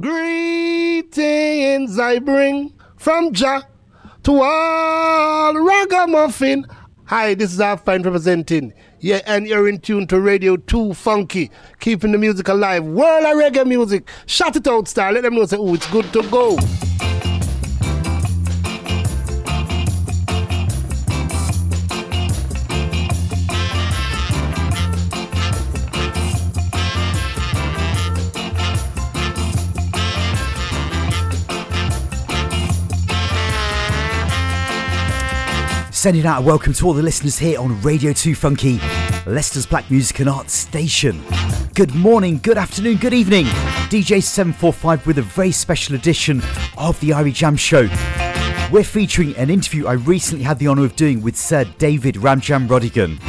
Greetings I bring from Jah to all ragamuffin. Hi, this is Alpine representing. Yeah, and you're in tune to Radio 2 Funky, keeping the music alive. World of reggae music. Shout it out, star. Let them know, say, oh, it's good to go. Sending out a welcome to all the listeners here on Radio 2 Funky, Leicester's Black Music and Arts station. Good morning, good afternoon, good evening. DJ 745 with a very special edition of the Irie Jam Show. We're featuring an interview I recently had the honour of doing with Sir David Ram Jam Rodigan.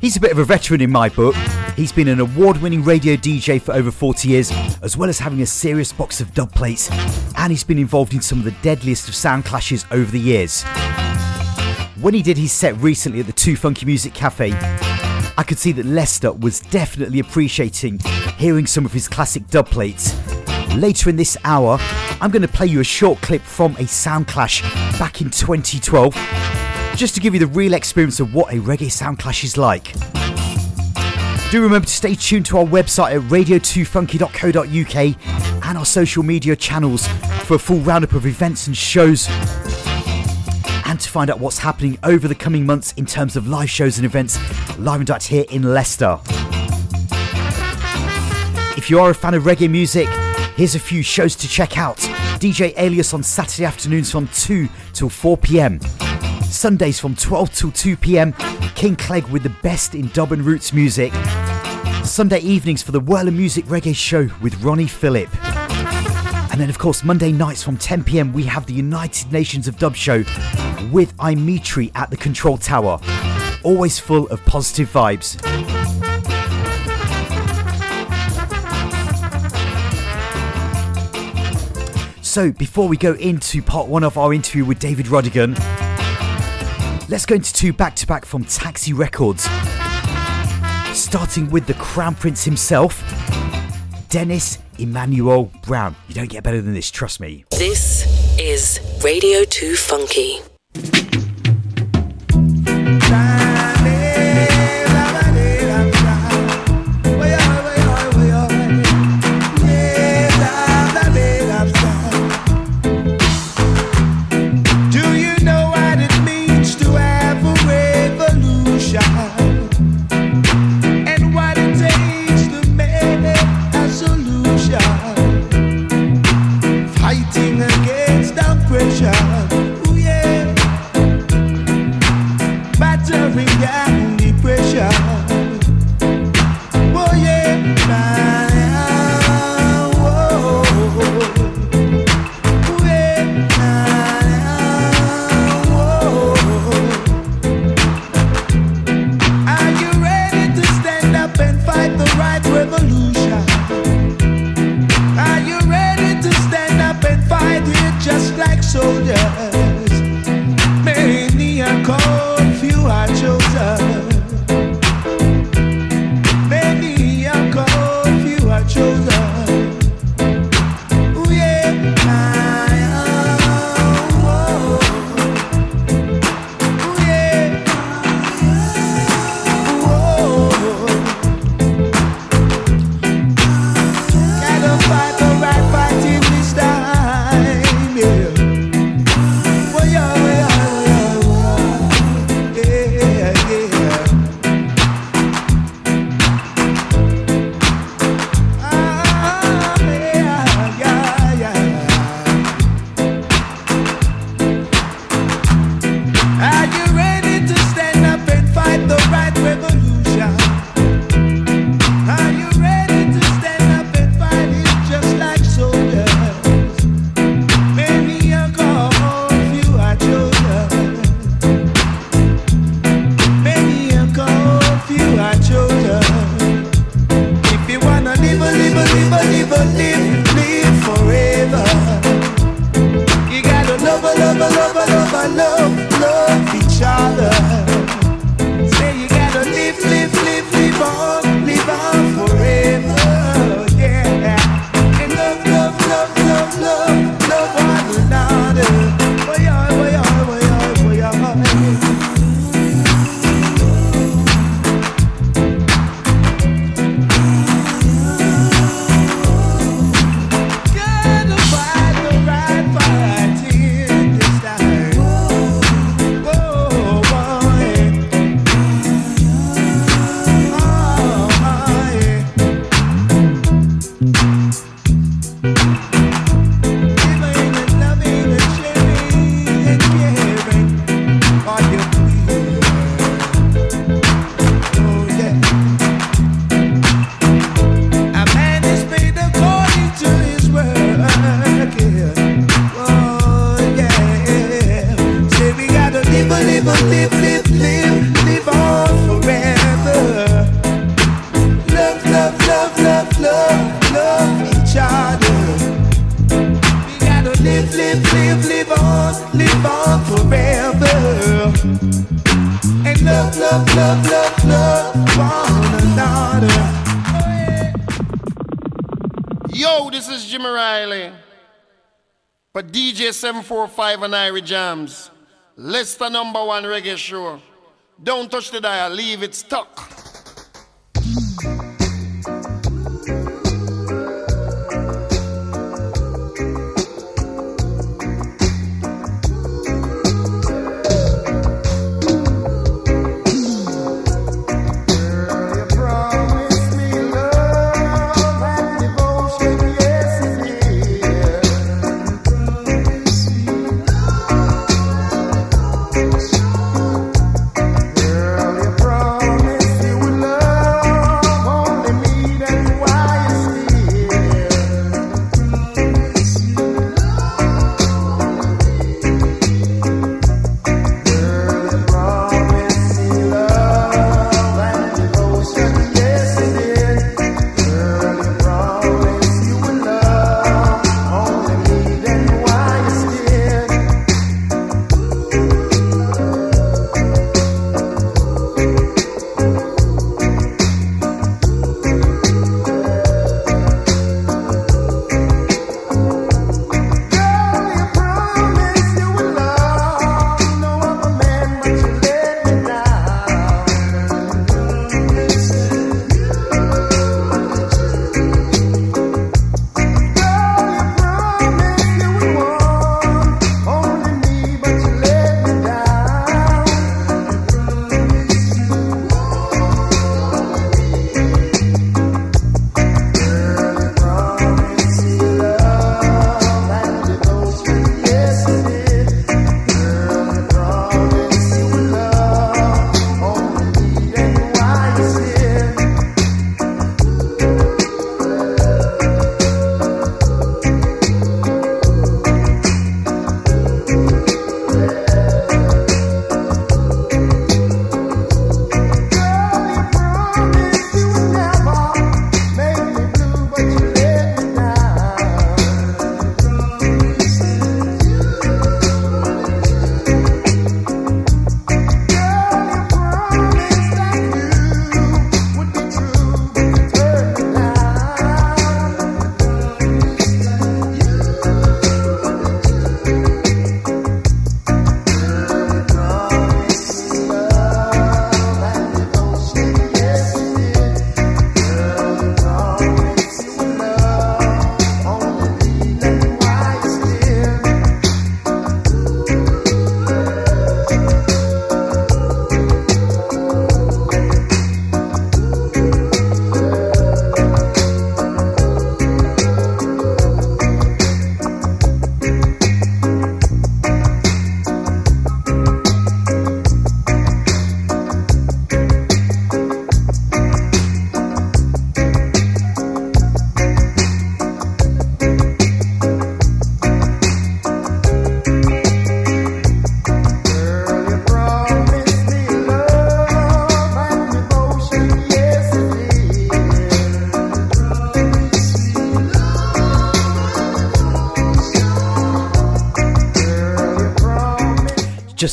He's a bit of a veteran in my book. He's been an award winning radio DJ for over 40 years, as well as having a serious box of dub plates, and he's been involved in some of the deadliest of sound clashes over the years. When he did his set recently at the Two Funky Music Cafe, I could see that Leicester was definitely appreciating hearing some of his classic dub plates. Later in this hour, I'm going to play you a short clip from a sound clash back in 2012, just to give you the real experience of what a reggae sound clash is like. Do remember to stay tuned to our website at radio2funky.co.uk and our social media channels for a full roundup of events and shows and to find out what's happening over the coming months in terms of live shows and events live and direct here in Leicester. If you are a fan of reggae music, here's a few shows to check out. DJ Alias on Saturday afternoons from 2 till 4 pm. Sundays from 12 till 2 pm, King Clegg with the best in dub and roots music. Sunday evenings for the Whirl of Music Reggae Show with Ronnie Phillip. And then, of course, Monday nights from 10 pm, we have the United Nations of Dub Show with Imitri at the Control Tower. Always full of positive vibes. So, before we go into part one of our interview with David Rodigan, let's go into two back to back from Taxi Records. Starting with the Crown Prince himself, Dennis Emmanuel Brown. You don't get better than this, trust me. This is Radio 2 Funky. DJ 745 and Irie Jams. Leicester number one reggae show. Don't touch the dial, leave it stuck.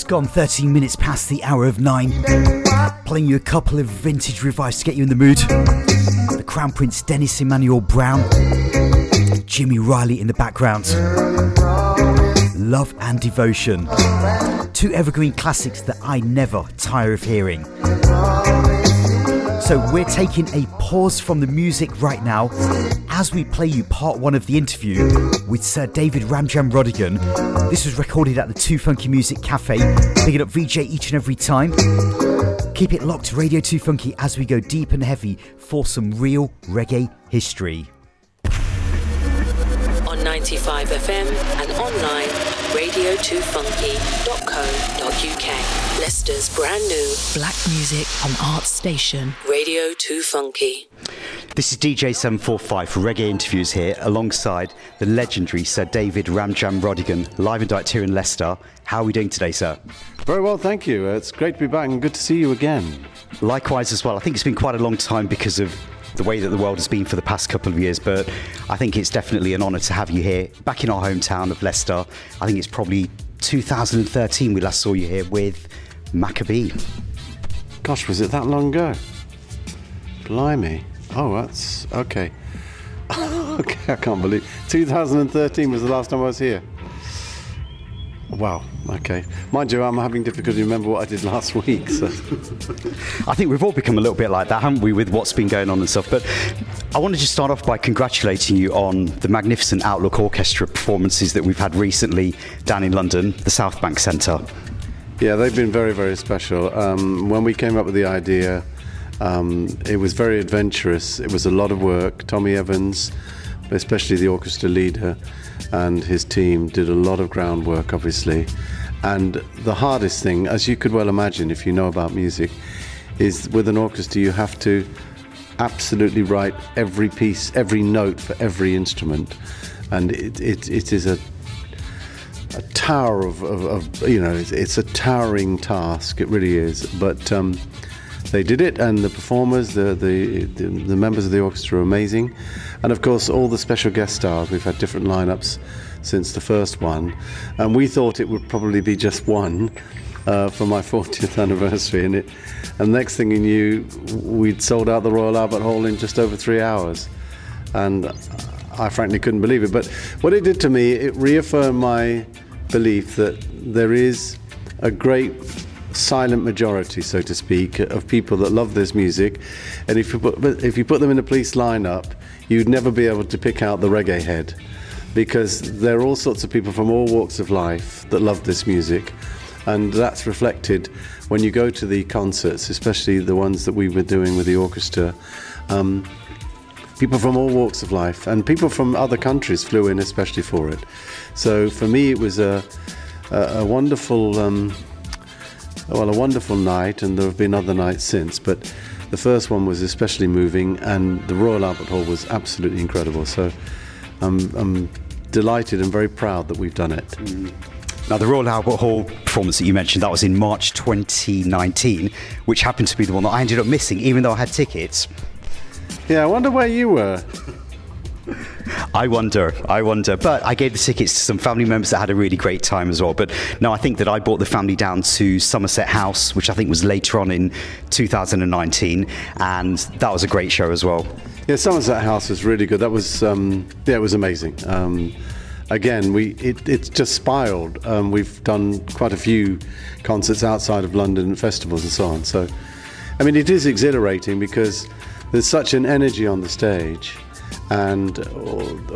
Just gone 13 minutes past the hour of 9. Playing you a couple of vintage revives to get you in the mood. The Crown Prince Dennis Emmanuel Brown, Jimmy Riley in the background. Love and Devotion. Two evergreen classics that I never tire of hearing. So we're taking a pause from the music right now as we play you part one of the interview with Sir David Ram Jam Rodigan. This was recorded at the Two Funky Music Cafe. Picking up VJ each and every time. Keep it locked, Radio 2 Funky, as we go deep and heavy for some real reggae history. On 95 FM and online, radio2funky.co.uk. Leicester's brand new black music and art station, Radio 2 Funky. This is DJ 745 for Reggae Interviews here alongside the legendary Sir David Ram Jam Rodigan, live and direct here in Leicester. How are we doing today, sir? Very well, thank you. Uh, it's great to be back and good to see you again. Likewise, as well. I think it's been quite a long time because of the way that the world has been for the past couple of years, but I think it's definitely an honour to have you here back in our hometown of Leicester. I think it's probably 2013 we last saw you here with Macka B. Gosh, was it that long ago? Blimey. Oh, that's okay. okay, I can't believe 2013 was the last time I was here. Wow. Okay. Mind you, I'm having difficulty remember what I did last week. So. I think we've all become a little bit like that, haven't we, with what's been going on and stuff. But I wanted to start off by congratulating you on the magnificent Outlook Orchestra performances that we've had recently down in London, the South Bank Centre. Yeah, they've been very, very special. Um, when we came up with the idea, um, it was very adventurous. It was a lot of work. Tommy Evans, especially the orchestra leader, and his team did a lot of groundwork, obviously. And the hardest thing, as you could well imagine if you know about music, is with an orchestra you have to absolutely write every piece, every note for every instrument. And it, it, it is a a tower of, of, of you know, it's, it's, a towering task. It really is. But um, they did it, and the performers, the, the, the, the members of the orchestra are amazing. And of course, all the special guest stars. We've had different lineups since the first one, and we thought it would probably be just one uh, for my 40th anniversary. And it, and next thing you knew, we'd sold out the Royal Albert Hall in just over three hours, and I frankly couldn't believe it. But what it did to me, it reaffirmed my belief that there is a great silent majority, so to speak, of people that love this music. And if you put, if you put them in a police lineup, you'd never be able to pick out the reggae head because there are all sorts of people from all walks of life that love this music. And that's reflected when you go to the concerts, especially the ones that we were doing with the orchestra. Um, people from all walks of life and people from other countries flew in especially for it. So for me, it was a, a, a wonderful. Um, well, a wonderful night, and there have been other nights since, but the first one was especially moving, and the Royal Albert Hall was absolutely incredible. So I'm, I'm delighted and very proud that we've done it. Mm. Now, the Royal Albert Hall performance that you mentioned, that was in March 2019, which happened to be the one that I ended up missing, even though I had tickets. Yeah, I wonder where you were. I wonder, I wonder. But I gave the tickets to some family members that had a really great time as well. But no, I think that I brought the family down to Somerset House, which I think was later on in 2019, and that was a great show as well. Yeah, Somerset House was really good. That was, um, yeah, it was amazing. Um, again, we it, it's just spiraled. Um, we've done quite a few concerts outside of London, festivals and so on. So, I mean, it is exhilarating because there's such an energy on the stage and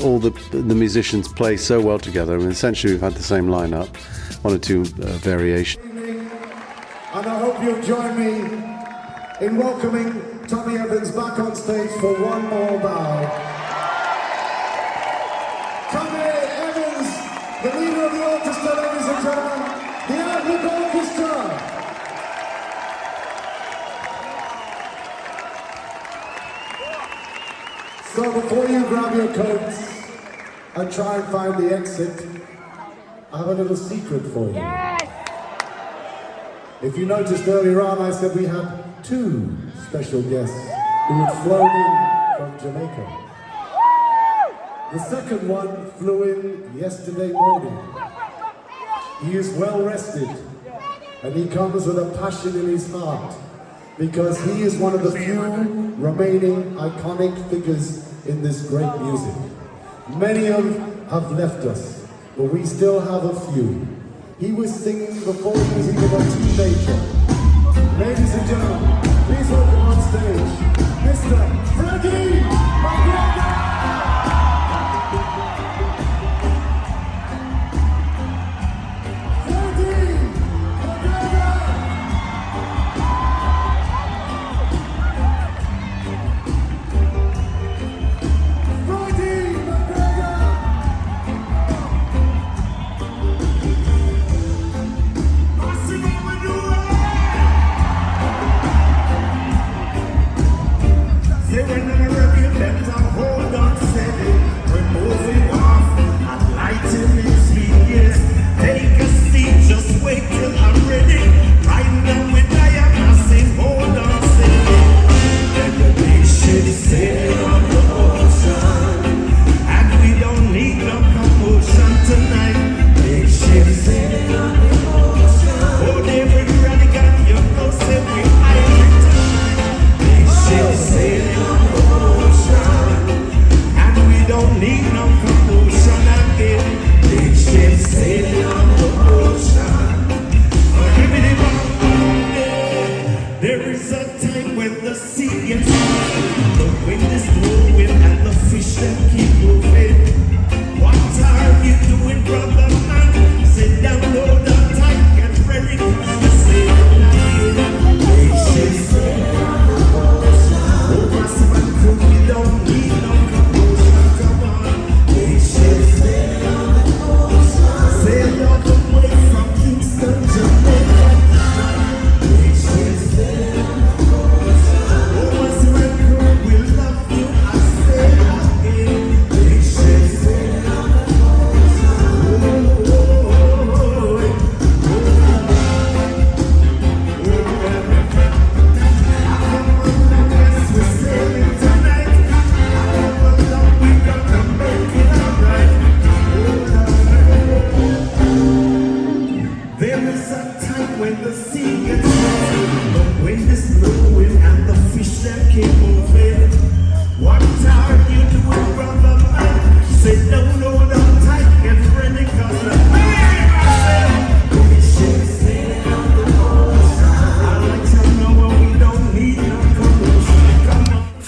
all the the musicians play so well together. I mean, essentially, we've had the same lineup, one or two uh, variations. And I hope you'll join me in welcoming Tommy Evans back on stage for one more bow. So before you grab your coats and try and find the exit, I have a little secret for you. Yes! If you noticed earlier on, I said we had two special guests who had flown in from Jamaica. The second one flew in yesterday morning. He is well rested and he comes with a passion in his heart because he is one of the few remaining iconic figures in this great music. Many of have left us, but we still have a few. He was singing before he was even a teenager. Ladies and gentlemen, please welcome on stage, Mr.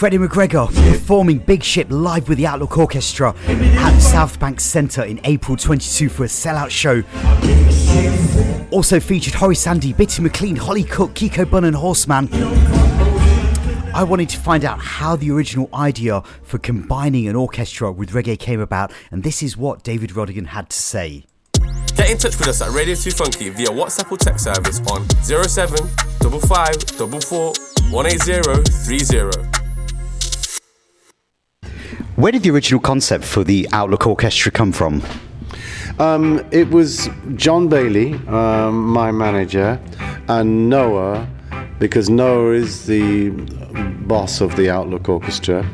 Freddie McGregor performing Big Ship live with the Outlook Orchestra at the South Bank Centre in April 22 for a sellout show. Also featured Horry Sandy, Bitty McLean, Hollie Cook, Kiko Bun, and Horseman. I wanted to find out how the original idea for combining an orchestra with reggae came about, and this is what David Rodigan had to say. Get in touch with us at Radio 2 Funky via WhatsApp or text service on 07 Where did the original concept for the Outlook Orchestra come from? Um, it was John Bailey, um, my manager, and Noah, because Noah is the boss of the Outlook Orchestra,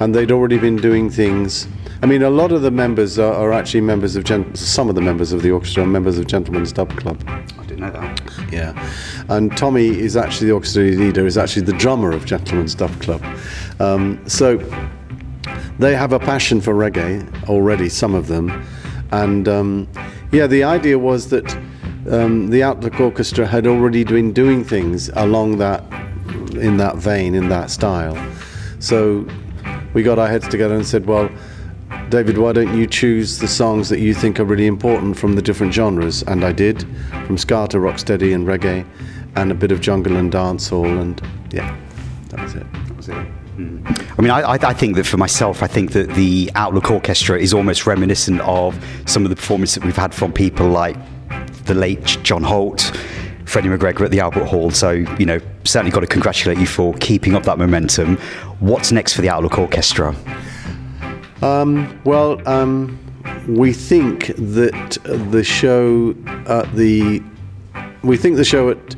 and they'd already been doing things. I mean, a lot of the members are, are actually members of gent- some of the members of the orchestra are members of Gentlemen's Dub Club. I didn't know that. Yeah, and Tommy is actually the orchestra leader. Is actually the drummer of Gentlemen's Dub Club. Um, so they have a passion for reggae already. Some of them, and um, yeah, the idea was that um, the Outlook Orchestra had already been doing things along that in that vein, in that style. So we got our heads together and said, well. David, why don't you choose the songs that you think are really important from the different genres? And I did, from ska to rocksteady and reggae, and a bit of jungle and dancehall, and yeah, that was it. That was it. I mean, I, I think that for myself, I think that the Outlook Orchestra is almost reminiscent of some of the performances that we've had from people like the late John Holt, Freddie McGregor at the Albert Hall. So, you know, certainly got to congratulate you for keeping up that momentum. What's next for the Outlook Orchestra? Um, well, um, we think that the show at the we think the show at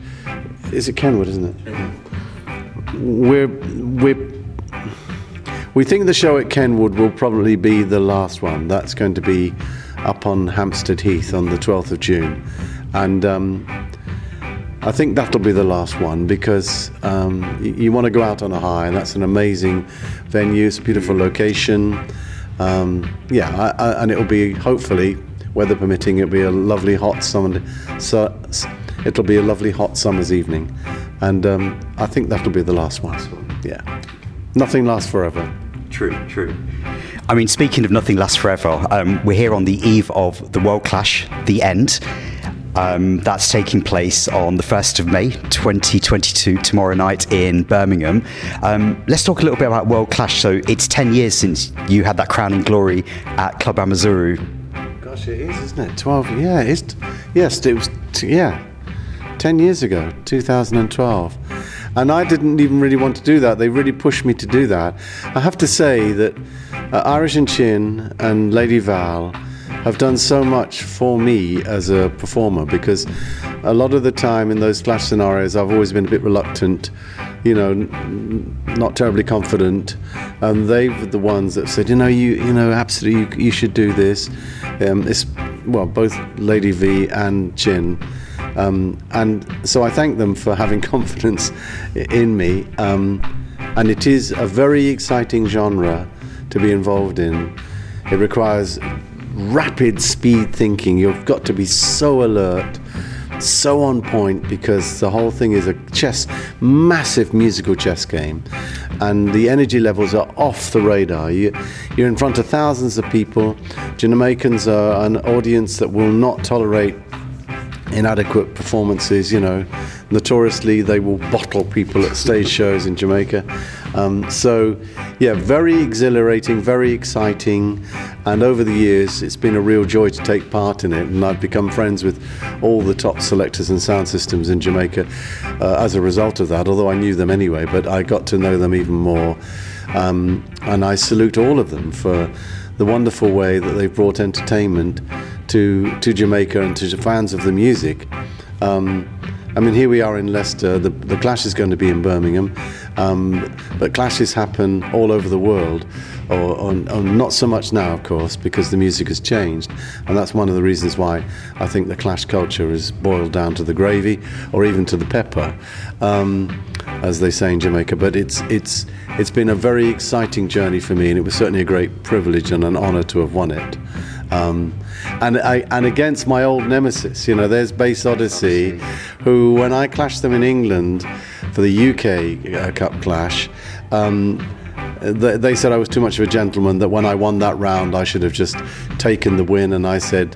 is it Kenwood, isn't it? We're we're we think the show at Kenwood will probably be the last one. That's going to be up on Hampstead Heath on the 12th of June, and um, I think that'll be the last one because um, you, you want to go out on a high, and that's an amazing venue. It's a beautiful location. Um, yeah, I, I, and it'll be hopefully, weather permitting, it'll be a lovely hot summer. So it'll be a lovely hot summer's evening, and um, I think that'll be the last one. Yeah, nothing lasts forever. True, true. I mean, speaking of nothing lasts forever, um, we're here on the eve of the World Clash, the end. Um, that's taking place on the 1st of May 2022, tomorrow night in Birmingham. Um, let's talk a little bit about World Clash. So, it's 10 years since you had that crowning glory at Club Amazura. Gosh, it is, isn't it? 12, yeah, it's, yes, it was, t- yeah, 10 years ago, 2012. And I didn't even really want to do that. They really pushed me to do that. I have to say that uh, Irish and Chin and Lady Val have done so much for me as a performer because a lot of the time in those clash scenarios, I've always been a bit reluctant, you know, not terribly confident, and they were the ones that said, you know, you you know, absolutely, you, you should do this. Um, it's well, both Lady V and Chin. Um, and so I thank them for having confidence in me. Um, and it is a very exciting genre to be involved in. It requires rapid speed thinking. You've got to be so alert, so on point because the whole thing is a chess, massive musical chess game, and the energy levels are off the radar. You, you're in front of thousands of people. Jamaicans are an audience that will not tolerate inadequate performances. You know, notoriously they will bottle people at stage shows in Jamaica. Um, so, yeah, very exhilarating, very exciting, and over the years it's been a real joy to take part in it. And I've become friends with all the top selectors and sound systems in Jamaica uh, as a result of that. Although I knew them anyway, but I got to know them even more. Um, and I salute all of them for the wonderful way that they've brought entertainment to to Jamaica and to fans of the music. Um, I mean, here we are in Leicester. The, the Clash is going to be in Birmingham, um, but clashes happen all over the world, or, or, or not so much now, of course, because the music has changed, and that's one of the reasons why I think the Clash culture is boiled down to the gravy, or even to the pepper, um, as they say in Jamaica. But it's it's it's been a very exciting journey for me, and it was certainly a great privilege and an honour to have won it. Um, and I, and against my old nemesis, you know, there's Bass Odyssey, who when I clashed them in England for the UK uh, Cup clash, um, they, they said I was too much of a gentleman. That when I won that round, I should have just taken the win. And I said,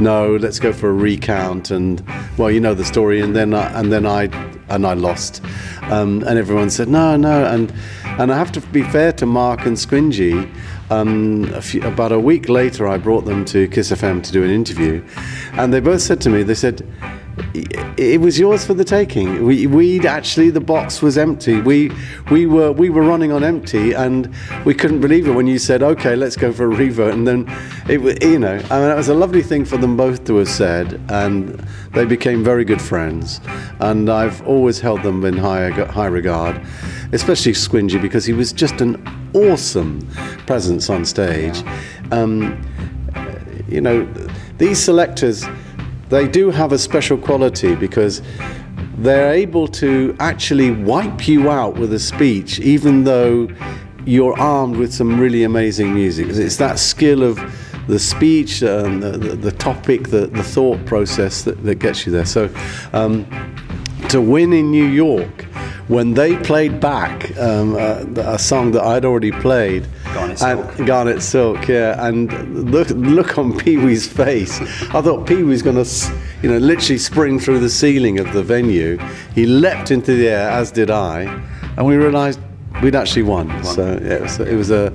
no, let's go for a recount. And well, you know the story. And then I, and then I and I lost. Um, and everyone said no, no. And and I have to be fair to Mark and Squingy. Um, a few, about a week later, I brought them to Kiss FM to do an interview, and they both said to me, they said, it was yours for the taking. We we actually the box was empty. We we were we were running on empty, and we couldn't believe it when you said, "Okay, let's go for a revote." And then it was you know I mean it was a lovely thing for them both to have said, and they became very good friends. And I've always held them in high high regard, especially Squingy because he was just an awesome presence on stage. Um, you know, these selectors they do have a special quality because they're able to actually wipe you out with a speech, even though you're armed with some really amazing music. It's that skill of the speech, and the, the, the topic, the, the thought process that, that gets you there. So um, to win in New York, when they played back um, uh, a song that I'd already played, Garnet uh, Silk. and Garnet Silk, yeah, and look look on Pee Wee's face. I thought Pee Wee's going to, you know, literally spring through the ceiling of the venue. He leapt into the air, as did I, and we realised we'd actually won. So yeah, was, it was a,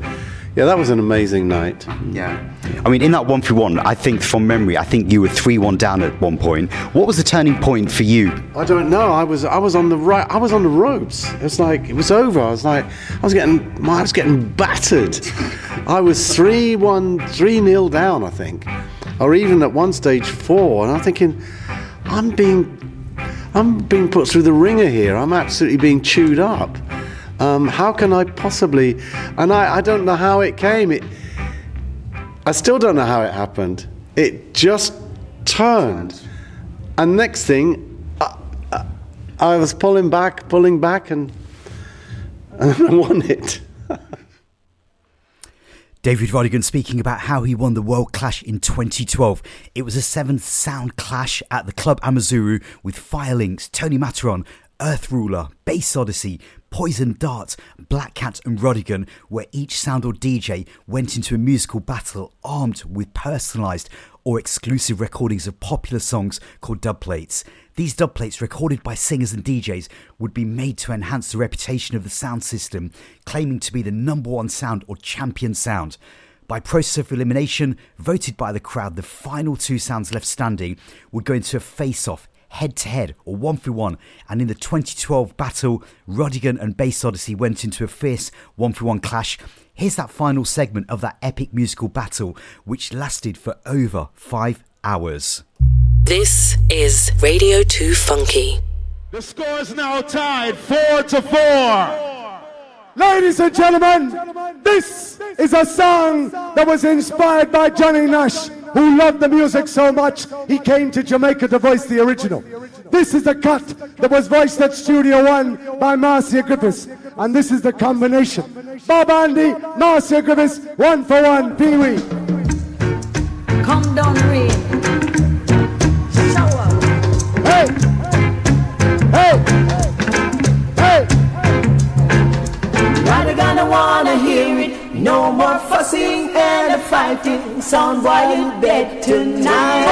yeah, that was an amazing night. Yeah. I mean, in that one for one, I think from memory, I think you were 3 1 down at one point. What was the turning point for you? I don't know. I was I was on the right. I was on the ropes. It's like it was over. I was like I was getting I was getting battered. I was three one three nil down. I think, or even at one stage four. And I'm thinking, I'm being I'm being put through the wringer here. I'm absolutely being chewed up. Um, how can I possibly? And I, I don't know how it came. It I still don't know how it happened. It just turned. And next thing, I, I, I was pulling back, pulling back, and, and I won it. David Rodigan speaking about how he won the World Clash in 2012. It was a seventh sound clash at the Club Amazura with Firelinks, Tony Matterhorn, Earth Ruler, Bass Odyssey, Poison Dart, Black Cat, and Rodigan, where each sound or DJ went into a musical battle armed with personalised or exclusive recordings of popular songs called dubplates. These dubplates, recorded by singers and DJs, would be made to enhance the reputation of the sound system, claiming to be the number one sound or champion sound. By process of elimination, voted by the crowd, the final two sounds left standing would go into a face off head to head or one for one. And in the 2012 battle, Rodigan and Bass Odyssey went into a fierce one for one clash. Here's that final segment of that epic musical battle, which lasted for over five hours. This is Radio 2 Funky. The score is now tied four to four. Ladies and gentlemen, this is a song that was inspired by Johnny Nash, who loved the music so much he came to Jamaica to voice the original. This is the cut that was voiced at Studio One by Marcia Griffiths, and this is the combination. Bob Andy, Marcia Griffiths, one for one, Pee Wee. Come down rain. No more fussing and fighting. Sound boy in bed tonight.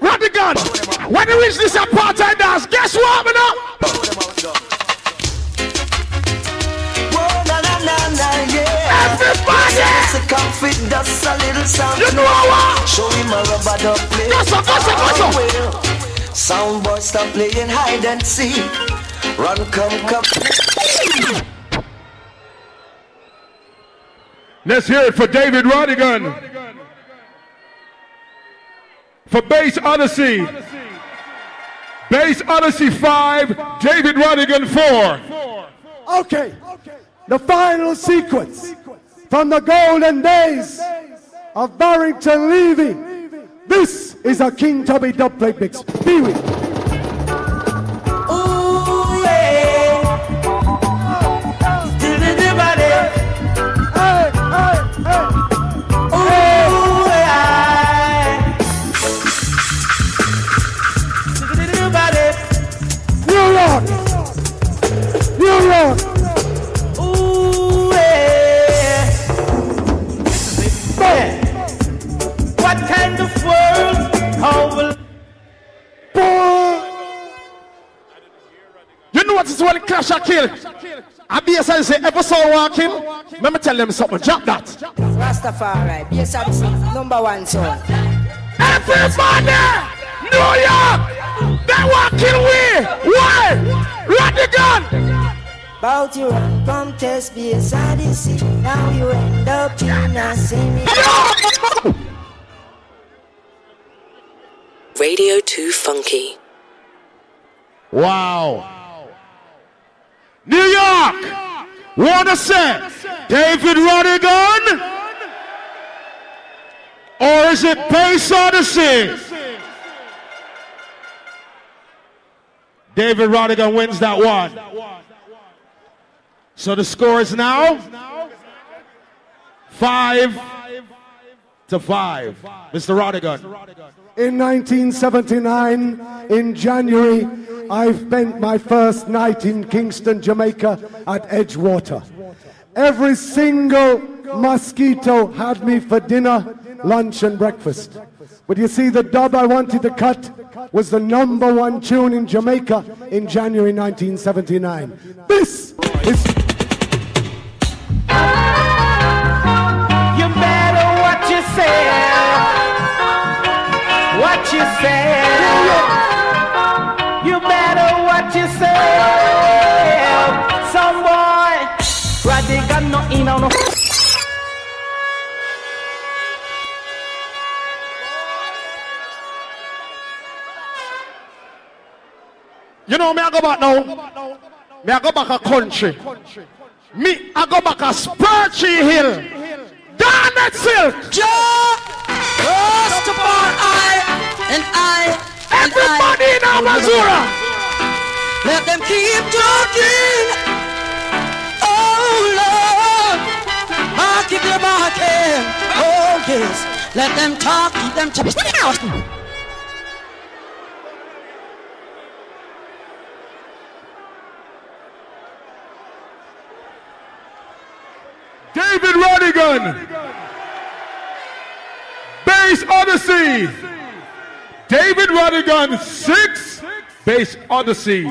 Run the gun! When you reach this apartheid dance, guess what, man? Everybody! A comfort, just a little something. You know what? Show him a rubber duck play. Go so, go so, go so. Sound boy, stop playing hide and seek. Run, come, come. Let's hear it for David Rodigan. For Bass Odyssey. Bass Odyssey 5, David Rodigan 4. Okay. The final sequence from the golden days of Barrington Levy. This is a King Tubby dubplate mix. Pee Wee. I be as I say, episode walking. Let me tell them something. Drop that. Rastafari, yes, that's number one song. Everybody, New York, they walking way. Why? Radigan. Bout you come test me inside. Now you end up in a semi. Radio 2 Funky. Wow. New York, wanna David Rodigan? Or is it Bass Odyssey? David Rodigan wins that one. So the score is now five to five. Mr. Rodigan. In 1979, in January, I spent my first night in Kingston, Jamaica at Edgewater. Every single mosquito had me for dinner, lunch, and breakfast. But you see, the dub I wanted to cut was the number one tune in Jamaica in January 1979. This is. You say. You better what you say. Some boy, Radigan no in on. You know me, I go back now. Me, I go back a country. Me, I go back a Spur Tree Hill. Garnet Silk. First of all, I and I. and Everybody in I- Amazura. Let them keep talking. Oh Lord, mark it, they're marking. Oh yes, let them talk, keep them talking. David Rodigan. Bass Odyssey. David Rodigan, six. Bass Odyssey,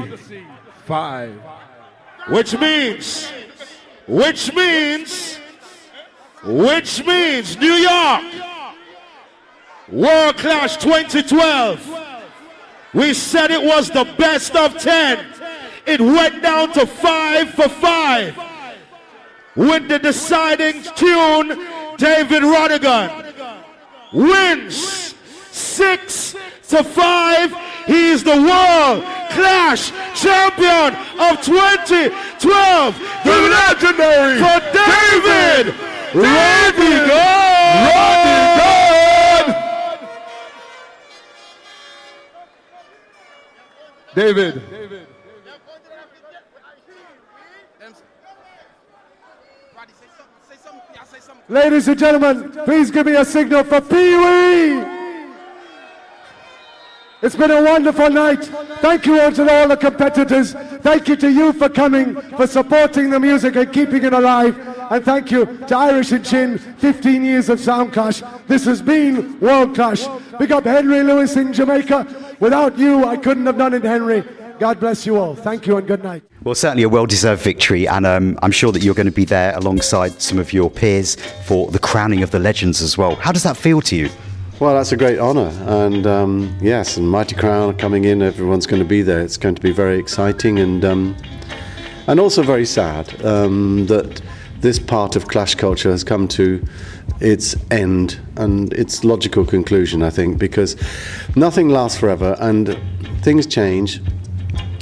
five. Which means, which means, which means New York. World Clash 2012. We said it was the best of 10. It went down to five for five with the deciding tune, David Rodigan wins six to five. He is the world clash champion of 2012. The legendary for David Rodigan. Rodigan. David. Ladies and gentlemen, please give me a signal for Pee Wee. It's been a wonderful night. Thank you all to all the competitors. Thank you to you for coming, for supporting the music and keeping it alive. And thank you to Irish and Chin, 15 years of Sound Clash. This has been World Clash. Big up Henry Lewis in Jamaica. Without you, I couldn't have done it, Henry. God bless you all. Thank you and good night. Well, certainly a well deserved victory, and um, I'm sure that you're going to be there alongside some of your peers for the crowning of the legends as well. How does that feel to you? Well, that's a great honour, and um, yes, and Mighty Crown coming in, everyone's going to be there. It's going to be very exciting and um, and also very sad um, that this part of clash culture has come to its end and its logical conclusion. I think because nothing lasts forever, and things change.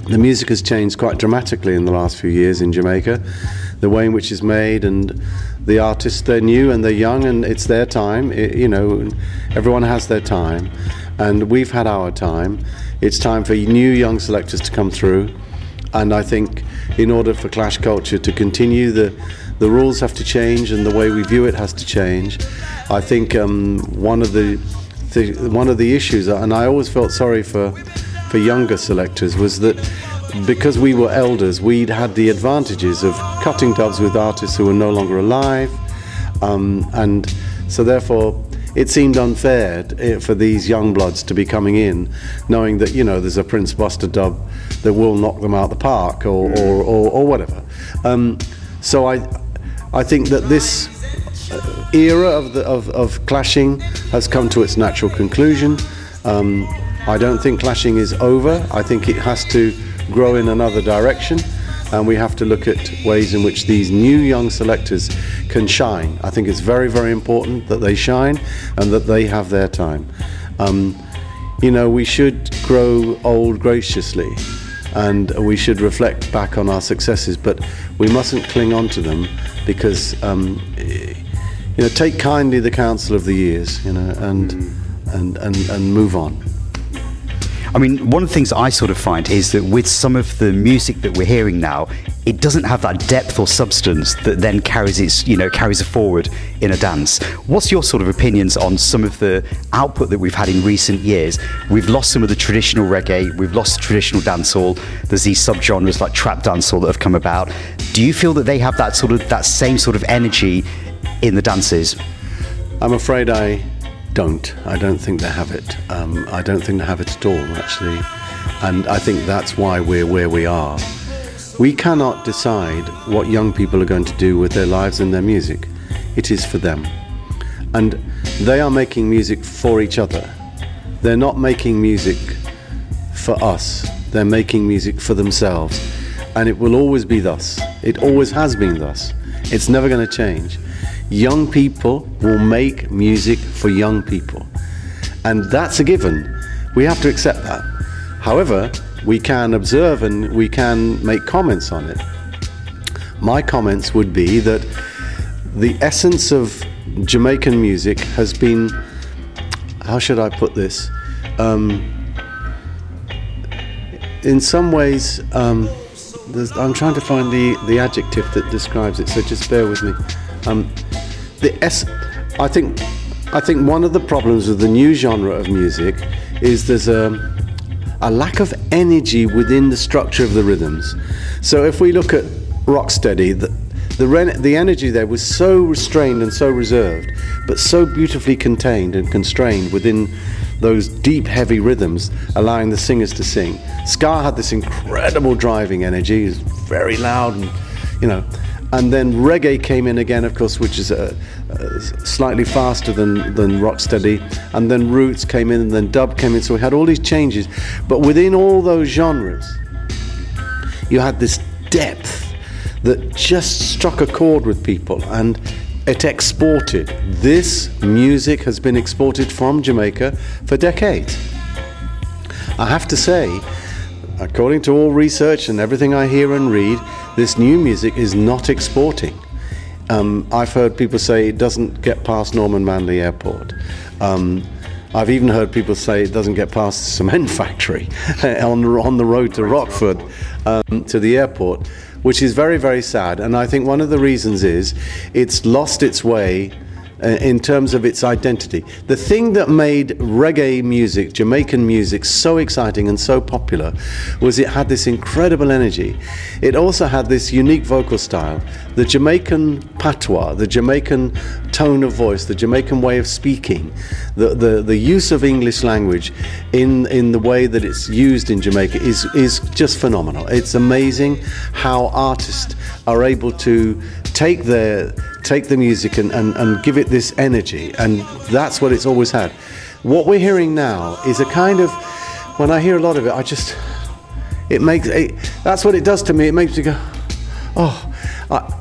The music has changed quite dramatically in the last few years in Jamaica. The way in which it's made and the artists, they're new and they're young and it's their time. I- you know, everyone has their time. And we've had our time. It's time for new young selectors to come through. And I think in order for clash culture to continue, the, the rules have to change and the way we view it has to change. I think um, one of the, the one of the issues, and I always felt sorry for for younger selectors was that because we were elders, we'd had the advantages of cutting dubs with artists who were no longer alive, um, and so therefore it seemed unfair eh, for these young bloods to be coming in, knowing that you know there's a Prince Buster dub that will knock them out the park or, or, or, or whatever. Um, so I, I think that this uh, era of, the, of, of clashing has come to its natural conclusion. Um, I don't think clashing is over. I think it has to grow in another direction. And we have to look at ways in which these new young selectors can shine. I think it's very, very important that they shine and that they have their time. Um, you know, we should grow old graciously and we should reflect back on our successes, but we mustn't cling on to them because, um, you know, take kindly the counsel of the years, you know, and, and, and, and move on. I mean, one of the things I sort of find is that with some of the music that we're hearing now, it doesn't have that depth or substance that then carries its, you know, carries it forward in a dance. What's your sort of opinions on some of the output that we've had in recent years? We've lost some of the traditional reggae, we've lost the traditional dancehall. There's these subgenres like trap dancehall that have come about. Do you feel that they have that sort of that same sort of energy in the dances? I'm afraid I don't. I don't think they have it. Um, I don't think they have it at all, actually. And I think that's why we're where we are. We cannot decide what young people are going to do with their lives and their music. It is for them. And they are making music for each other. They're not making music for us, they're making music for themselves. And it will always be thus. It always has been thus. It's never going to change. Young people will make music for young people. And that's a given. We have to accept that. However, we can observe and we can make comments on it. My comments would be that the essence of Jamaican music has been, how should I put this? Um, in some ways, um, I'm trying to find the, the adjective that describes it, so just bear with me. Um, the es- I think I think one of the problems with the new genre of music is there's a a lack of energy within the structure of the rhythms. So if we look at Rocksteady, the the, re- the energy there was so restrained and so reserved, but so beautifully contained and constrained within those deep, heavy rhythms, allowing the singers to sing. Ska had this incredible driving energy, very loud, and you know. And then reggae came in again, of course, which is a, a slightly faster than, than rocksteady. And then roots came in, and then dub came in. So we had all these changes. But within all those genres, you had this depth that just struck a chord with people and it exported. This music has been exported from Jamaica for decades. I have to say, according to all research and everything I hear and read, this new music is not exporting. Um, I've heard people say it doesn't get past Norman Manley Airport. Um, I've even heard people say it doesn't get past the cement factory on, on the road to Rockfort um, to the airport, which is very, very sad. And I think one of the reasons is it's lost its way Uh, in terms of its identity. The thing that made reggae music, Jamaican music, so exciting and so popular was it had this incredible energy. It also had this unique vocal style. The Jamaican patois, the Jamaican tone of voice, the Jamaican way of speaking, the, the, the use of English language in, in the way that it's used in Jamaica is, is just phenomenal. It's amazing how artists are able to take their take the music and, and, and give it this energy and that's what it's always had. What we're hearing now is a kind of when i hear a lot of it i just it makes it, that's what it does to me. It makes me go oh I,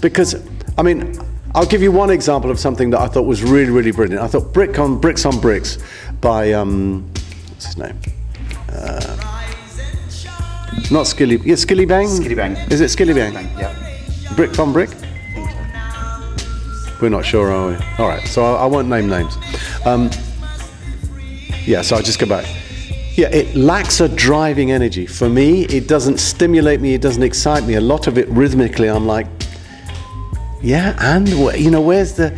because i mean i'll give you one example of something that i thought was really really brilliant. I thought brick on bricks on bricks by um what's his name? Uh, not skilly yeah Skillibeng? Skilly Bang. is it Skillibeng Yeah. Brick from brick? We're not sure, are we? All right, so I, I won't name names. Um, yeah, so I'll just go back. Yeah, it lacks a driving energy. For me, it doesn't stimulate me, it doesn't excite me. A lot of it rhythmically, I'm like, yeah, and you know, where's the,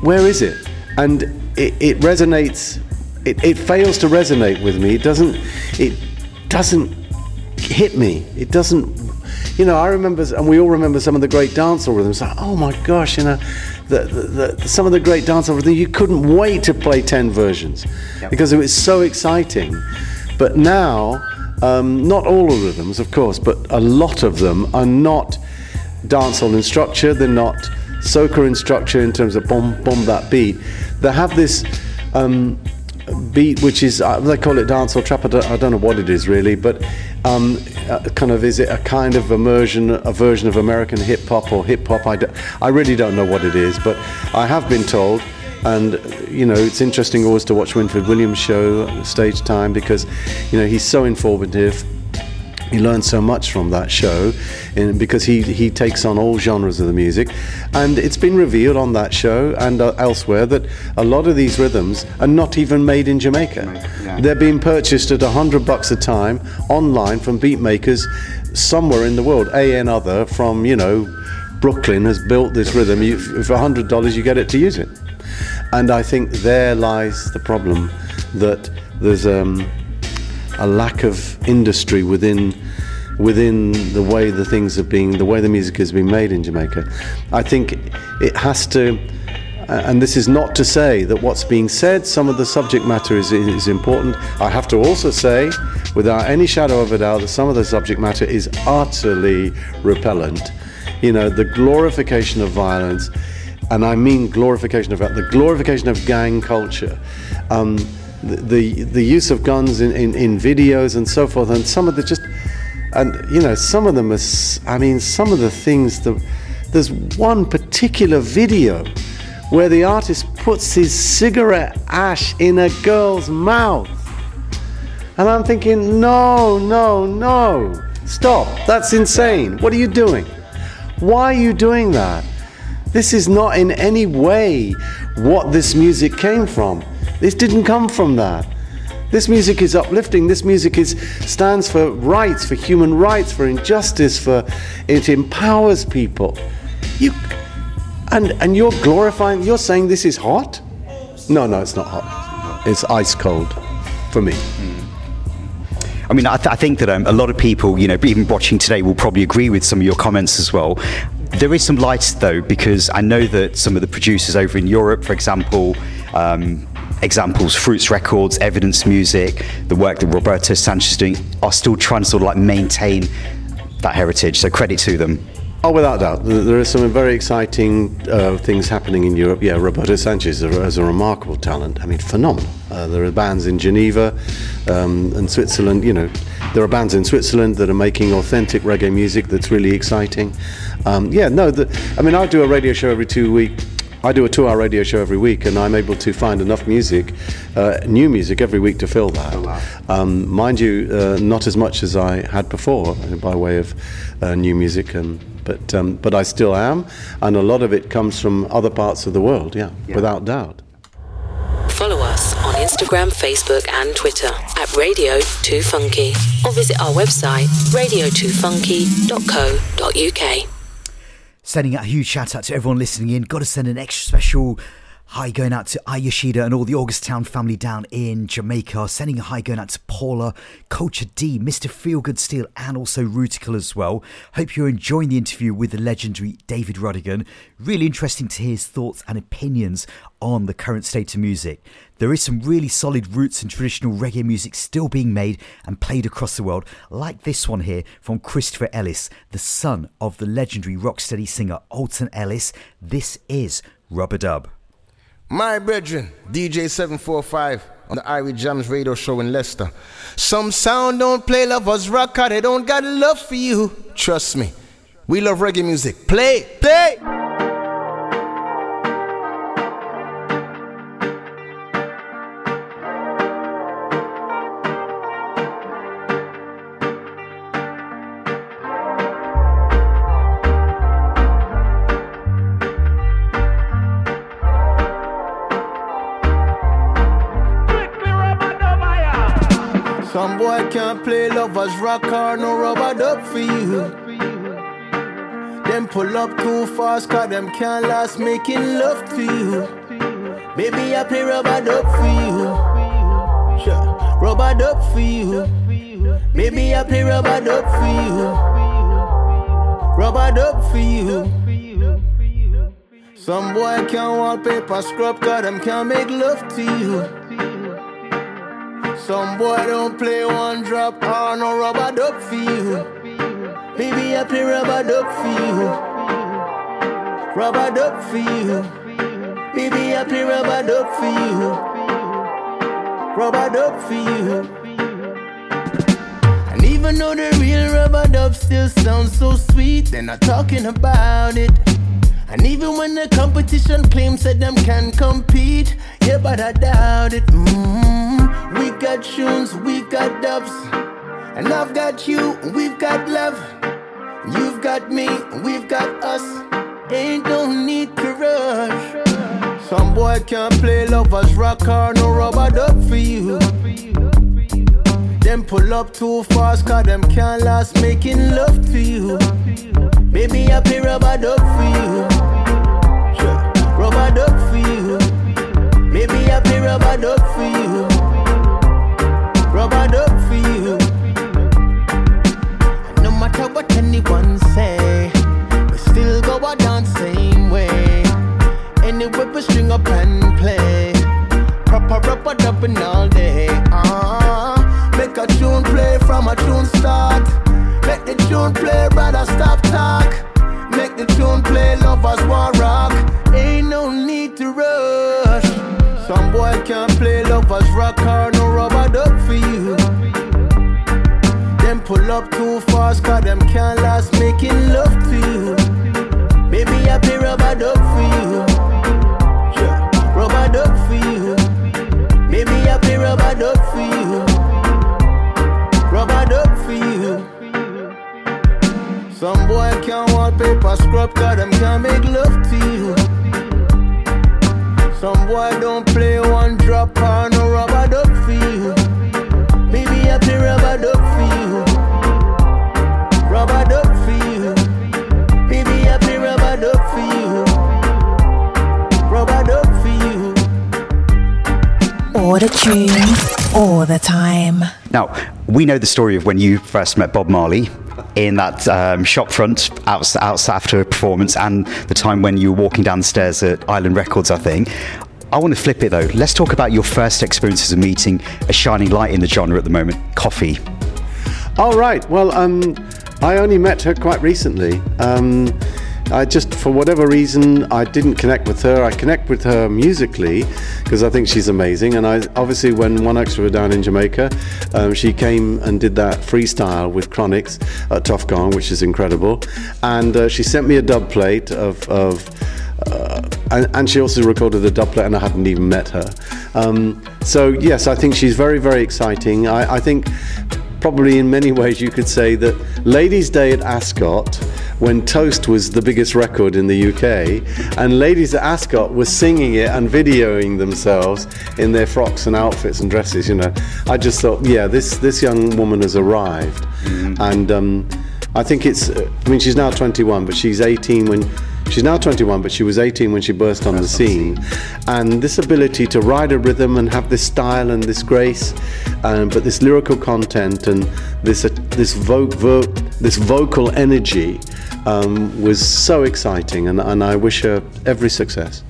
where is it? And it, it resonates. It, it fails to resonate with me. It doesn't. It doesn't hit me. It doesn't. You know, I remember, and we all remember some of the great dancehall rhythms. Like, oh my gosh, you know, the, the, the, some of the great dancehall rhythms. You couldn't wait to play ten versions because it was so exciting. But now Um, not all the rhythms, of course, but a lot of them are not dancehall in structure. They're not soca in structure in terms of bomb bomb that beat. They have this um, beat which is uh, they call it dance or trap. I don't, I don't know what it is really, but um, uh, kind of is it a kind of immersion, a version of American hip hop or hip hop? I, I really don't know what it is, but I have been told. And you know, it's interesting always to watch Winford Williams' show, Stage Time, because you know he's so informative you learned so much from that show in, because he, he takes on all genres of the music. And it's been revealed on that show and uh, elsewhere that a lot of these rhythms are not even made in Jamaica. Yeah. they're being purchased at 100 bucks a time online from beat makers somewhere in the world. A and other from you know Brooklyn has built this rhythm. You, for $100 you get it to use it. And I think there lies the problem that there's um, a lack of industry within within the way the things are being the way the music is being made in Jamaica. I think it has to and this is not to say that what's being said, some of the subject matter is, is important. I have to also say, without any shadow of a doubt, that some of the subject matter is utterly repellent. You know, the glorification of violence, and I mean glorification of the glorification of gang culture. Um, the, the use of guns in, in, in videos and so forth, and some of the just, and you know, some of them are. I mean, some of the things. The, there's one particular video where the artist puts his cigarette ash in a girl's mouth, and I'm thinking, no, no, no, stop! That's insane. What are you doing? Why are you doing that? This is not in any way what this music came from. This didn't come from that. This music is uplifting. This music is stands for rights, for human rights, for injustice, for it empowers people. You and and you're glorifying. You're saying this is hot? No, no, it's not hot. It's ice cold for me. I mean, I, th- I think that um, a lot of people, you know, even watching today, will probably agree with some of your comments as well. There is some light, though, because I know that some of the producers over in Europe, for example, um, examples, Fruits Records, Evidence Music, the work that Roberto Sanchez is doing, are still trying to sort of like maintain that heritage. So credit to them. Oh, without doubt. There are some very exciting uh, things happening in Europe. Yeah, Roberto Sanchez is a remarkable talent. I mean, phenomenal. Uh, there are bands in Geneva um, and Switzerland. You know, there are bands in Switzerland that are making authentic reggae music that's really exciting. Um, yeah, no, the, I mean, I do a radio show every two weeks. I do a two-hour radio show every week, and I'm able to find enough music, uh, new music every week to fill that. Um, mind you, uh, not as much as I had before by way of uh, new music, and but um, but I still am, and a lot of it comes from other parts of the world. Yeah, without doubt. Follow us on Instagram, Facebook, and Twitter at Radio 2 Funky or visit our website radio2funky.co.uk. Sending out a huge shout out to everyone listening in. Got to send an extra special hi going out to Ayashida and all the August Town family down in Jamaica. Sending a hi going out to Paula, Culture D, Mr. Feelgood Steel, and also Rutical as well. Hope you're enjoying the interview with the legendary David Rodigan. Really interesting to hear his thoughts and opinions on the current state of music. There is some really solid roots and traditional reggae music still being made and played across the world, like this one here from Christopher Ellis, the son of the legendary rocksteady singer Alton Ellis. This is Rubber Dub. My brethren, DJ 745 on the Irie Jams radio show in Leicester. Some sound don't play lovers rock, they don't got love for you. Trust me, we love reggae music. Play, play. Lovers rock or no rubber dub for you. Them pull up too fast, cause them can't last making love to you. Baby, I play rubber dub for you. Sure. Rubber dub for you. Baby, I play rubber dub for you. Rubber dub for you. Some boy can't wallpaper scrub, cause them can't make love to you. Some boy don't play one drop or no rubber dub for you. Baby, I play rubber dub for you. Rubber dub for you. Baby, I play rubber dub for you. Rubber dub for you. And even though the real rubber dub still sounds so sweet, they're not talking about it. And even when the competition claims that them can compete, yeah, but I doubt it. mm We got tunes, we got dubs, and I've got you, we've got love. You've got me, we've got us. Ain't no need to rush. Some boy can't play lovers rock or no rubber dub for you. Them pull up too fast, cause them can't last making love to you. Baby, I play rubber dub for you. Rubber dub for you. Baby, I play rubber dub for you. Rubber dub for you. And no matter what anyone say, we still go a dance same way. Anyway, we string up and play. Proper rubber dubbing all day. Uh, make a tune play from a tune start. Make the tune play, brother, stop talk. Make the tune play, lovers war rock. Ain't no need to rush. Some boy can't play lovers rock or no rubber dub for you. Them pull up too fast, cause them can't last making love to you. Baby, I play rubber dub for you. Yeah, rubber dub for you. Baby, I play rubber dub for you. Rubber dub for you. Some boy can't wallpaper scrub, cause them can't make love to you. Some boy don't play one drop or no rubber dub for you. Baby, I play rubber dub for you. Rubber dub for you. Baby, I play rubber dub for you. Rubber dub for you. All the tunes, all the time. Now, we know the story of when you first met Bob Marley in that um, shop front outs after a performance and the time when you were walking down the stairs at Island Records, I think. I want to flip it though. Let's talk about your first experiences of meeting a shining light in the genre at the moment, Koffee. All right. Well, um, I only met her quite recently. Um, I just, for whatever reason, I didn't connect with her. I connect with her musically because I think she's amazing. And I obviously, when One Extra were down in Jamaica, um, she came and did that freestyle with Chronixx at Tuff Gong, which is incredible. And uh, she sent me a dub plate of. of uh, and, and, she also recorded a dub plate, and I hadn't even met her. Um, so yes, I think she's very, very exciting. I, I think probably in many ways you could say that Ladies' Day at Ascot, when Toast was the biggest record in the UK, and ladies at Ascot were singing it and videoing themselves in their frocks and outfits and dresses. You know, I just thought, yeah, this this young woman has arrived, and um, I think it's. I mean, she's now 21, but she's 18 when. She's now 21, but she was 18 when she burst on the scene. And this ability to ride a rhythm and have this style and this grace, um, but this lyrical content and this uh, this vo- vo- this vocal energy um, was so exciting. And, and I wish her every success.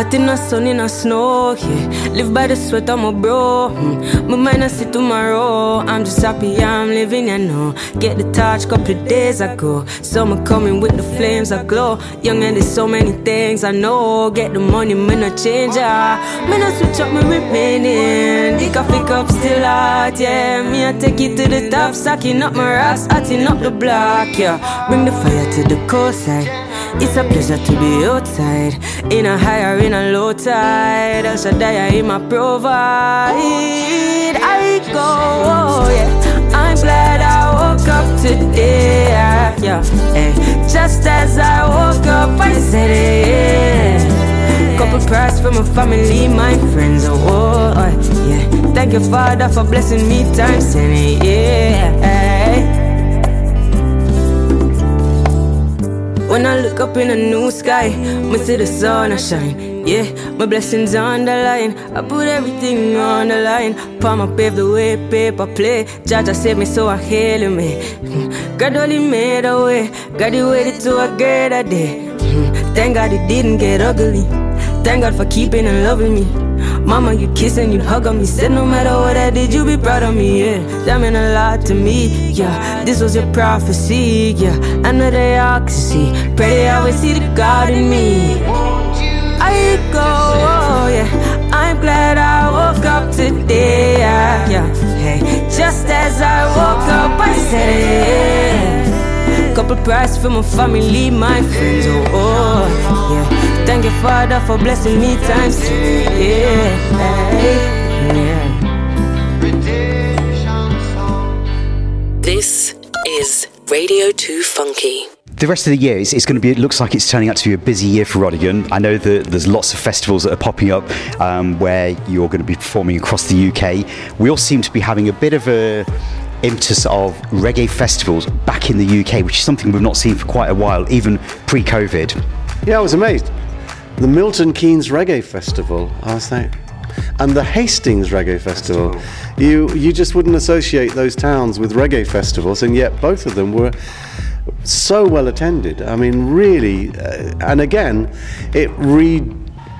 Hot in the sun, in the snow, yeah. Live by the sweat of my bro. Mm. My mind I see tomorrow. I'm just happy I'm living, you know. Get the touch couple days ago. Summer coming with the flames I glow. Young and there's so many things I know. Get the money, me I change, ah. Me I switch up, me remaining. The coffee cup still hot, yeah. Me I take it to the top, stacking up my rocks, hotting up the block, yeah. Bring the fire to the coastside. It's a pleasure to be outside, in a high or in a low tide. El Shaddai, I my provide. I go, oh, yeah. I'm glad I woke up today, yeah. Hey. Just as I woke up, I said it. Yeah. Couple prayers for my family, my friends, oh, oh, yeah. Thank you, Father, for blessing me times ten, yeah. Eh. When I look up in the new sky, I see the sun I shine. Yeah, my blessings on the line. I put everything on the line. Palm I pave the way, paper play. Jaja saved me, so I hail me. God only made a way. God he waited to a greater day. Thank God it didn't get ugly. Thank God for keeping and loving me. Mama, you kissing, you'd hug on me. Said no matter what I did, you be proud of me, yeah. That meant a lot to me, yeah. This was your prophecy, yeah. I know they all can see. Pray they always see the God in me. I go, oh, yeah. I'm glad I woke up today, yeah. yeah. Hey, just as I woke up, I said it. Couple prayers for my family, my friends, oh, oh yeah. Thank you, Father, for blessing me times. Yeah, yeah. This is Radio 2 Funky. The rest of the year is, is going to be. It looks like it's turning out to be a busy year for Rodigan. I know that there's lots of festivals that are popping up um, where you're going to be performing across the UK. We all seem to be having a bit of a impetus of reggae festivals back in the UK, which is something we've not seen for quite a while, even pre-COVID. Yeah, I was amazed. The Milton Keynes Reggae Festival. I was like, and the Hastings Reggae Festival. You you just wouldn't associate those towns with reggae festivals, and yet both of them were so well attended. I mean, really, uh, and again, it re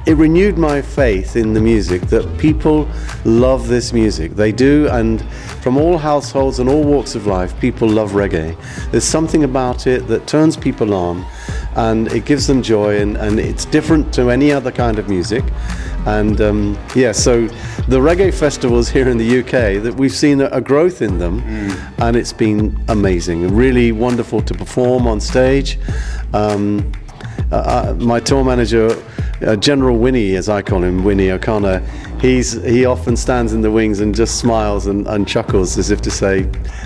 it renewed my faith in the music that people love this music. They do, and from all households and all walks of life, people love reggae. There's something about it that turns people on and it gives them joy, and, and it's different to any other kind of music. And um, yeah, so the reggae festivals here in the UK that we've seen a, growth in them, mm. and it's been amazing, really wonderful to perform on stage. Um, uh, uh my tour manager uh, General Winnie, as I call him, Winnie O'Connor, he's he often stands in the wings and just smiles and, and chuckles as if to say,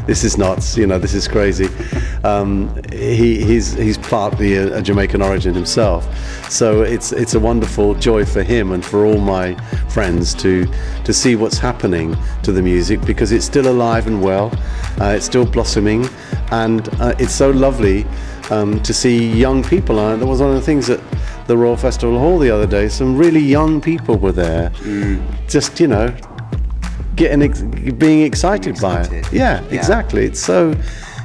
"This is nuts," you know, "This is crazy." Um, he, he's he's partly a, a, Jamaican origin himself, so it's it's a wonderful joy for him and for all my friends to to see what's happening to the music because it's still alive and well, uh, it's still blossoming, and uh, it's so lovely um, to see young people. Uh, that was one of the things that the Royal Festival Hall the other day. Some really young people were there, mm. just you know, getting ex- being excited, excited, by it. Yeah, yeah, exactly. It's so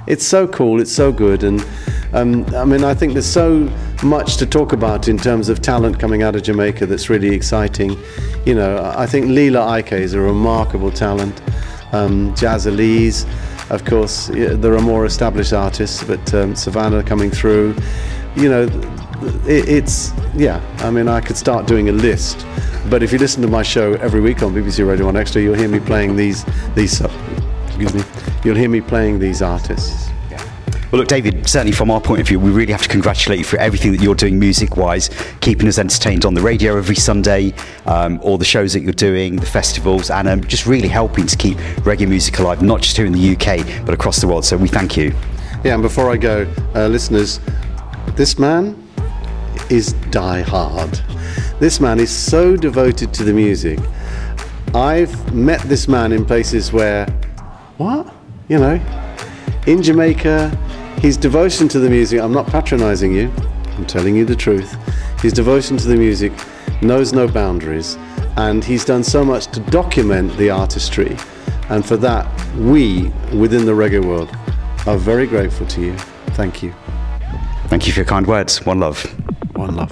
it's so cool. It's so good, and um, I mean, I think there's so much to talk about in terms of talent coming out of Jamaica that's really exciting. You know, I think Lila Iké is a remarkable talent. Um, Jaz Elise, of course, there are more established artists, but um, Savannah coming through. You know, it, it's yeah. I mean, I could start doing a list, but if you listen to my show every week on BBC Radio One Extra, you'll hear me playing these these. Excuse me. You'll hear me playing these artists. Well, look, David, certainly from our point of view, we really have to congratulate you for everything that you're doing music wise, keeping us entertained on the radio every Sunday, um, all the shows that you're doing, the festivals, and um, just really helping to keep reggae music alive, not just here in the UK, but across the world. So we thank you. Yeah, and before I go, uh, listeners, this man is die hard. This man is so devoted to the music. I've met this man in places where, what? You know, in Jamaica, his devotion to the music, I'm not patronizing you, I'm telling you the truth. His devotion to the music knows no boundaries, and he's done so much to document the artistry. And for that, we within the reggae world are very grateful to you. Thank you. Thank you for your kind words. One love. One love.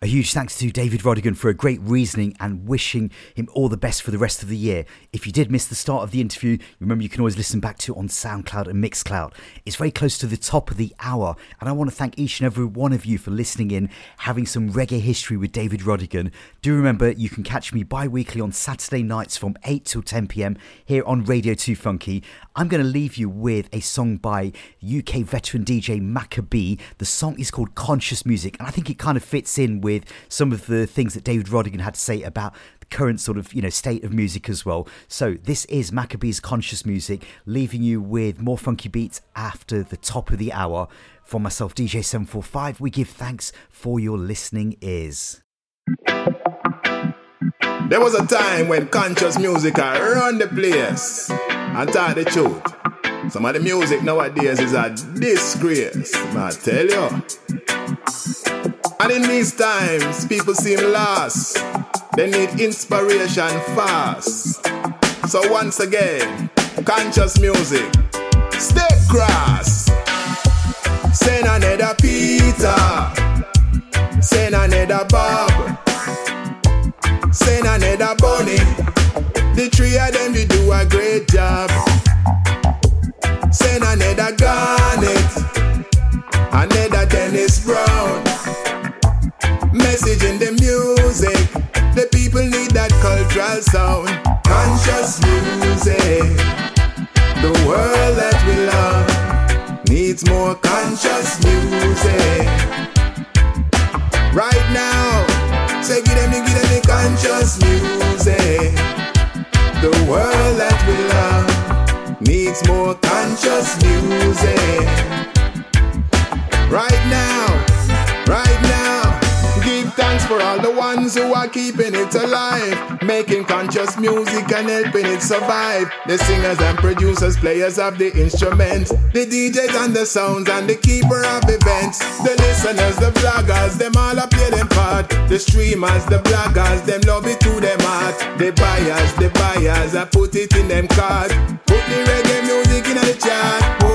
A huge thanks to David Rodigan for a great reasoning and wishing him all the best for the rest of the year. If you did miss the start of the interview, remember you can always listen back to it on SoundCloud and Mixcloud. It's very close to the top of the hour, and I want to thank each and every one of you for listening in, having some reggae history with David Rodigan. Do remember you can catch me bi weekly on Saturday nights from 8 till 10 pm here on Radio 2 Funky. I'm going to leave you with a song by UK veteran DJ Macka B. The song is called Conscious Music, and I think it kind of fits in with some of the things that David Rodigan had to say about the current sort of you know state of music as well. So this is Macka B's conscious music, leaving you with more funky beats after the top of the hour. For myself, DJ Seven Four Five, we give thanks for your listening ears. There was a time when conscious music I run the place. I tell the truth. Some of the music nowadays is a disgrace. I tell you. And in these times, people seem lost. They need inspiration fast. So once again, conscious music, stay cross. Send another Peter. Send another Bob. Send another Bunny. The three of them, they do a great job. Send another Garnett. Another Dennis Brown. Message in the music. The people need that cultural sound. Conscious music. The world that we love needs more conscious music. Right now, say give them, give them the conscious music. The world that we love needs more conscious music. Right now, for all the ones who are keeping it alive, making conscious music and helping it survive. The singers and producers, players of the instruments, the DJs and the sounds and the keeper of events, the listeners, the vloggers, them all up play them part. The streamers, the bloggers, them love it to them heart. The buyers, the buyers, I put it in them card. Put the reggae music in the chart.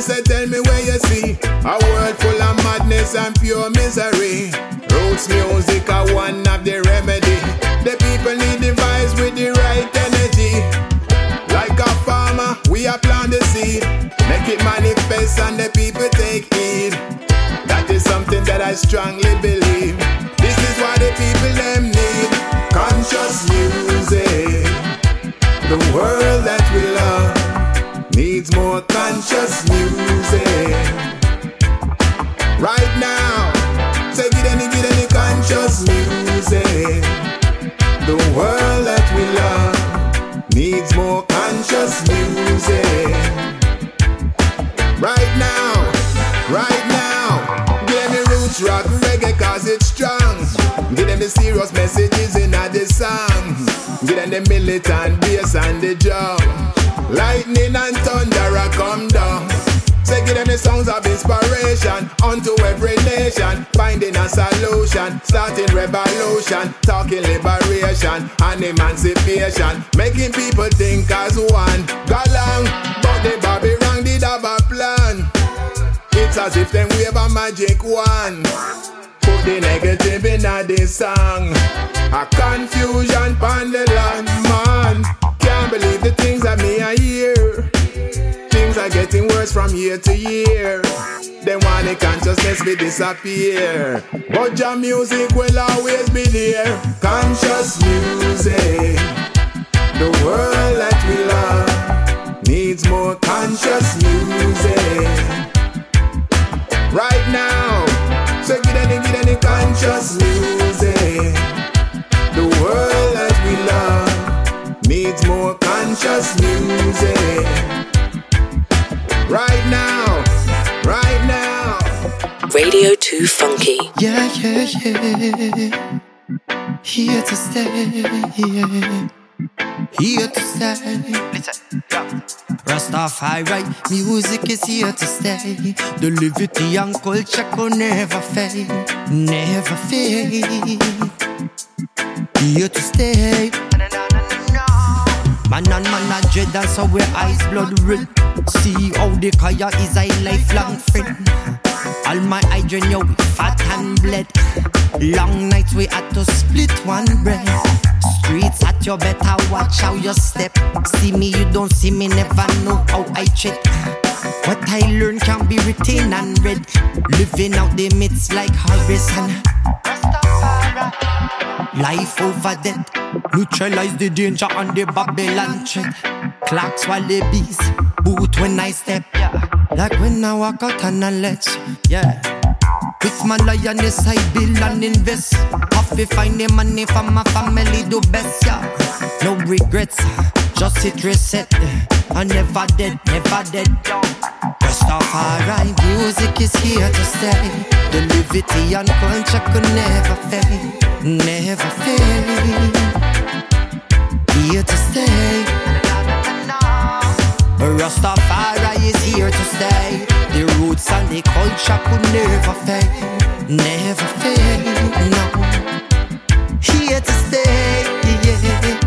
Say, tell me where you see a world full of madness and pure misery. Roots music are one of the remedy. The people need the vibes with the right energy. Like a farmer, we are plant the seed, make it manifest and the people take heed. That is something that I strongly believe. This is what the people them need. Conscious music, the world that conscious music. Right now, say get any, get any conscious music. The world that we love needs more conscious music. Right now, right now, give me roots rock reggae cause it's strong. Them the serious messages in the song. Them the militant bass and the drum. Lightning and thunder are come down. Say give them the sounds of inspiration unto every nation. Finding a solution, starting revolution, talking liberation and emancipation. Making people think as one. Go long, but the Rang did have a plan. It's as if them wave a magic wand. The negative in this song. A confusion pon the land, man. Can't believe the things that me I hear. Things are getting worse from year to year. They want the consciousness to disappear. But your music will always be there. Conscious music. The world that we love needs more conscious music. Right now, so get any, get any conscious music. The world that we love needs more conscious music. Right now, right now. Radio 2 Funky. Yeah, yeah, yeah. Here to stay, yeah. Here to stay. Rastafari, music is here to stay. The liberty and culture could never fade, never fade. Here to stay. Man and man a dread, that's how we eyes blood red. See how the kaya is a lifelong friend. All my drain yo fat and bled. Long nights we had to split one bread. Streets at your better watch how you step. See me, you don't see me, never know how I tread. What I learn can be written and read. Living out the myths like Harrison. Life over death. Neutralize the danger on the Babylon threat. Clocks while they beast. Boot when I step. Yeah, like when I walk out on a ledge. Yeah. With my lioness, I build and invest. Have to find the money for my family, do best, yeah. No regrets, just hit reset. I never dead, never dead. Rastafari, music is here to stay. The liberty and culture could never fade, never fade. Here to stay. Rastafari is here to stay. The roots and the culture could never fade, never fade, no. Here to stay, yeah.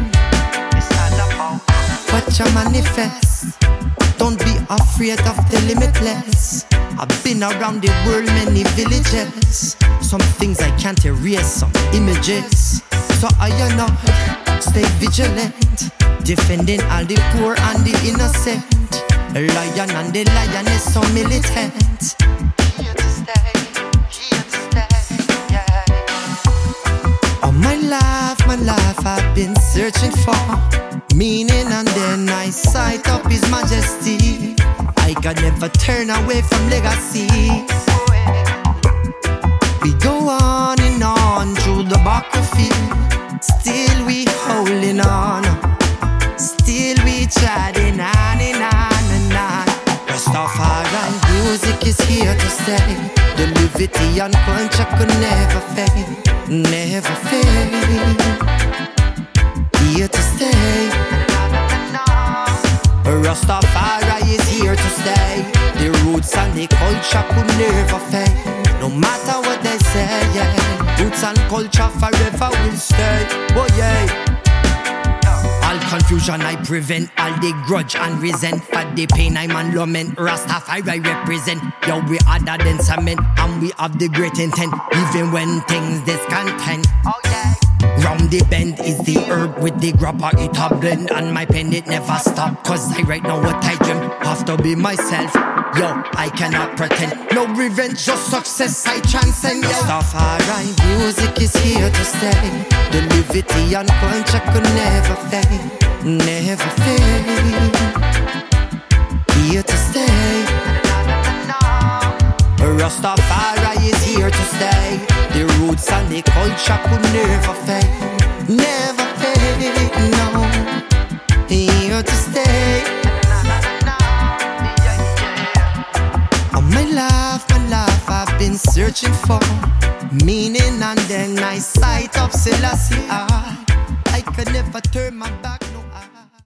Watch your manifest. Don't be afraid of the limitless. I've been around the world, many villages. Some things I can't erase, some images. So I and I stay vigilant, defending all the poor and the innocent. Lion and the lioness so militant. Here to stay, here to stay, yeah. All my life, my life, I've been searching for meaning, and then I sight up His Majesty. I can never turn away from legacy. We go on and on through the battlefield, still we holding on, stay. The liberty and culture could never fade, never fade. Here to stay. Rastafari is here to stay. The roots and the culture could never fade. No matter what they say, yeah. Roots and culture forever will stay. Oh yeah. Confusion I prevent, all the grudge and resent for the pain I'm on lament. Rastafari I represent. Yo, we other than cement, and we have the great intent, even when things discontent. Oh yeah. Round the bend is the herb with the grabber, it a blend And my pen it never stop Cause I write now what I dream Have to be myself Yo, I cannot pretend. No revenge, just success. I transcend Yo, Rastafari music is here to stay. The liberty and culture could never fade. Never fade. Here to stay. Rastafari is here to stay. The roots and the culture could never fade, never fade, no. Here to stay. Been searching for meaning, and then I sight up Selassie. I, I could never turn my back.